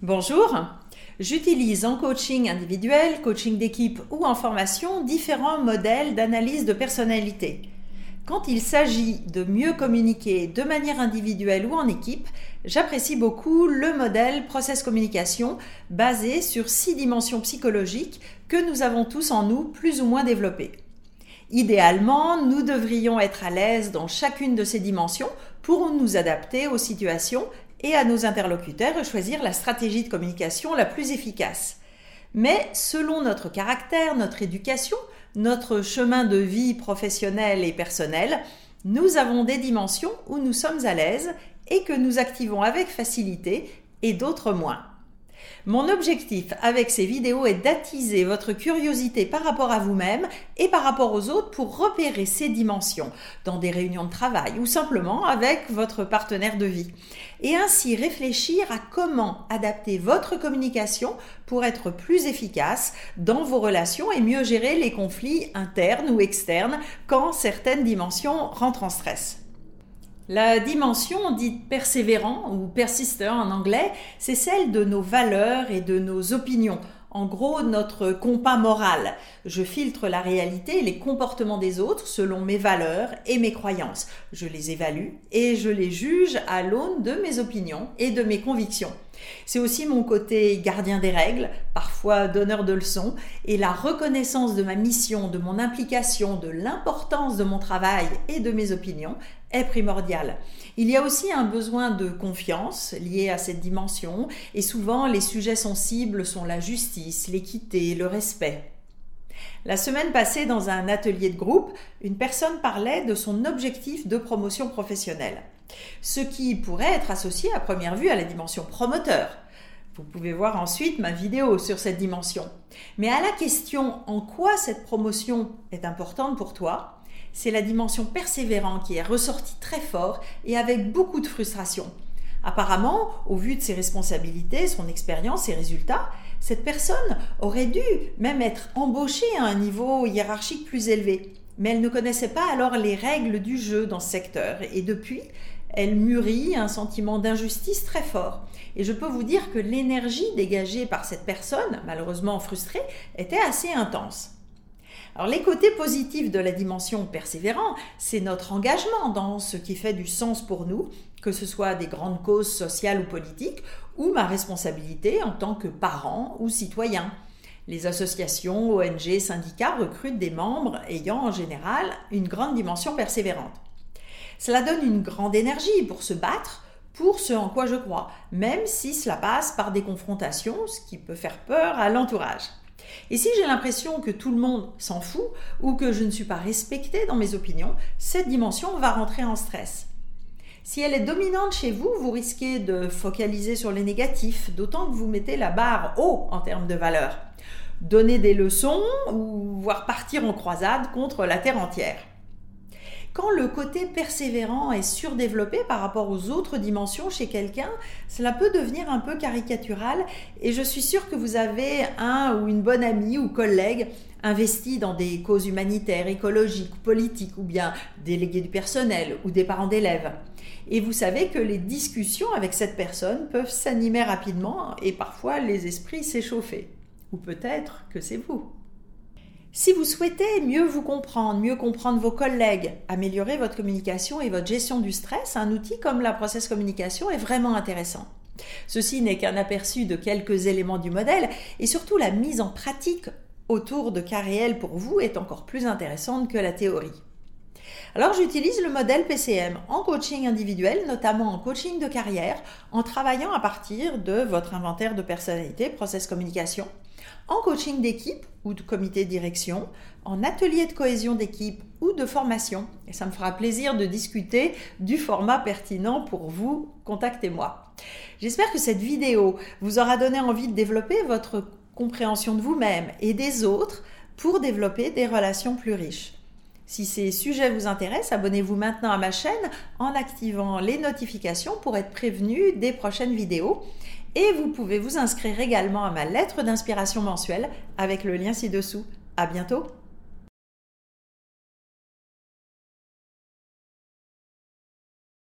Bonjour, j'utilise en coaching individuel, coaching d'équipe ou en formation différents modèles d'analyse de personnalité. Quand il s'agit de mieux communiquer de manière individuelle ou en équipe, j'apprécie beaucoup le modèle process communication basé sur six dimensions psychologiques que nous avons tous en nous plus ou moins développées. Idéalement, nous devrions être à l'aise dans chacune de ces dimensions pour nous adapter aux situations et à nos interlocuteurs choisir la stratégie de communication la plus efficace. Mais selon notre caractère, notre éducation, notre chemin de vie professionnel et personnel, nous avons des dimensions où nous sommes à l'aise et que nous activons avec facilité et d'autres moins. Mon objectif avec ces vidéos est d'attiser votre curiosité par rapport à vous-même et par rapport aux autres pour repérer ces dimensions dans des réunions de travail ou simplement avec votre partenaire de vie. Et ainsi réfléchir à comment adapter votre communication pour être plus efficace dans vos relations et mieux gérer les conflits internes ou externes quand certaines dimensions rentrent en stress. La dimension dite persévérant ou persister en anglais, c'est celle de nos valeurs et de nos opinions. En gros, notre compas moral. Je filtre la réalité et les comportements des autres selon mes valeurs et mes croyances. Je les évalue et je les juge à l'aune de mes opinions et de mes convictions. C'est aussi mon côté gardien des règles, parfois donneur de leçons, et la reconnaissance de ma mission, de mon implication, de l'importance de mon travail et de mes opinions est primordiale. Il y a aussi un besoin de confiance lié à cette dimension, et souvent les sujets sensibles sont la justice, l'équité, le respect. La semaine passée, dans un atelier de groupe, une personne parlait de son objectif de promotion professionnelle, ce qui pourrait être associé à première vue à la dimension promoteur. Vous pouvez voir ensuite ma vidéo sur cette dimension. Mais à la question en quoi cette promotion est importante pour toi, c'est la dimension persévérante qui est ressortie très fort et avec beaucoup de frustration. Apparemment, au vu de ses responsabilités, son expérience, ses résultats, cette personne aurait dû même être embauchée à un niveau hiérarchique plus élevé. Mais elle ne connaissait pas alors les règles du jeu dans ce secteur et depuis, elle mûrit un sentiment d'injustice très fort. Et je peux vous dire que l'énergie dégagée par cette personne, malheureusement frustrée, était assez intense. Alors les côtés positifs de la dimension persévérant, c'est notre engagement dans ce qui fait du sens pour nous, que ce soit des grandes causes sociales ou politiques, ou ma responsabilité en tant que parent ou citoyen. Les associations, ONG, syndicats recrutent des membres ayant en général une grande dimension persévérante. Cela donne une grande énergie pour se battre pour ce en quoi je crois, même si cela passe par des confrontations, ce qui peut faire peur à l'entourage. Et si j'ai l'impression que tout le monde s'en fout ou que je ne suis pas respectée dans mes opinions, cette dimension va rentrer en stress. Si elle est dominante chez vous, vous risquez de focaliser sur les négatifs, d'autant que vous mettez la barre haut en termes de valeur. Donner des leçons ou voir partir en croisade contre la Terre entière. Quand le côté persévérant est surdéveloppé par rapport aux autres dimensions chez quelqu'un, cela peut devenir un peu caricatural et je suis sûre que vous avez un ou une bonne amie ou collègue investi dans des causes humanitaires, écologiques, politiques ou bien délégués du personnel ou des parents d'élèves. Et vous savez que les discussions avec cette personne peuvent s'animer rapidement et parfois les esprits s'échauffer. Ou peut-être que c'est vous. Si vous souhaitez mieux vous comprendre, mieux comprendre vos collègues, améliorer votre communication et votre gestion du stress, un outil comme la process communication est vraiment intéressant. Ceci n'est qu'un aperçu de quelques éléments du modèle et surtout la mise en pratique autour de cas réels pour vous est encore plus intéressante que la théorie. Alors j'utilise le modèle PCM en coaching individuel, notamment en coaching de carrière, en travaillant à partir de votre inventaire de personnalité, process communication, en coaching d'équipe ou de comité de direction, en atelier de cohésion d'équipe ou de formation. Et ça me fera plaisir de discuter du format pertinent pour vous. Contactez-moi. J'espère que cette vidéo vous aura donné envie de développer votre compréhension de vous-même et des autres pour développer des relations plus riches. Si ces sujets vous intéressent, abonnez-vous maintenant à ma chaîne en activant les notifications pour être prévenu des prochaines vidéos. Et vous pouvez vous inscrire également à ma lettre d'inspiration mensuelle avec le lien ci-dessous. À bientôt!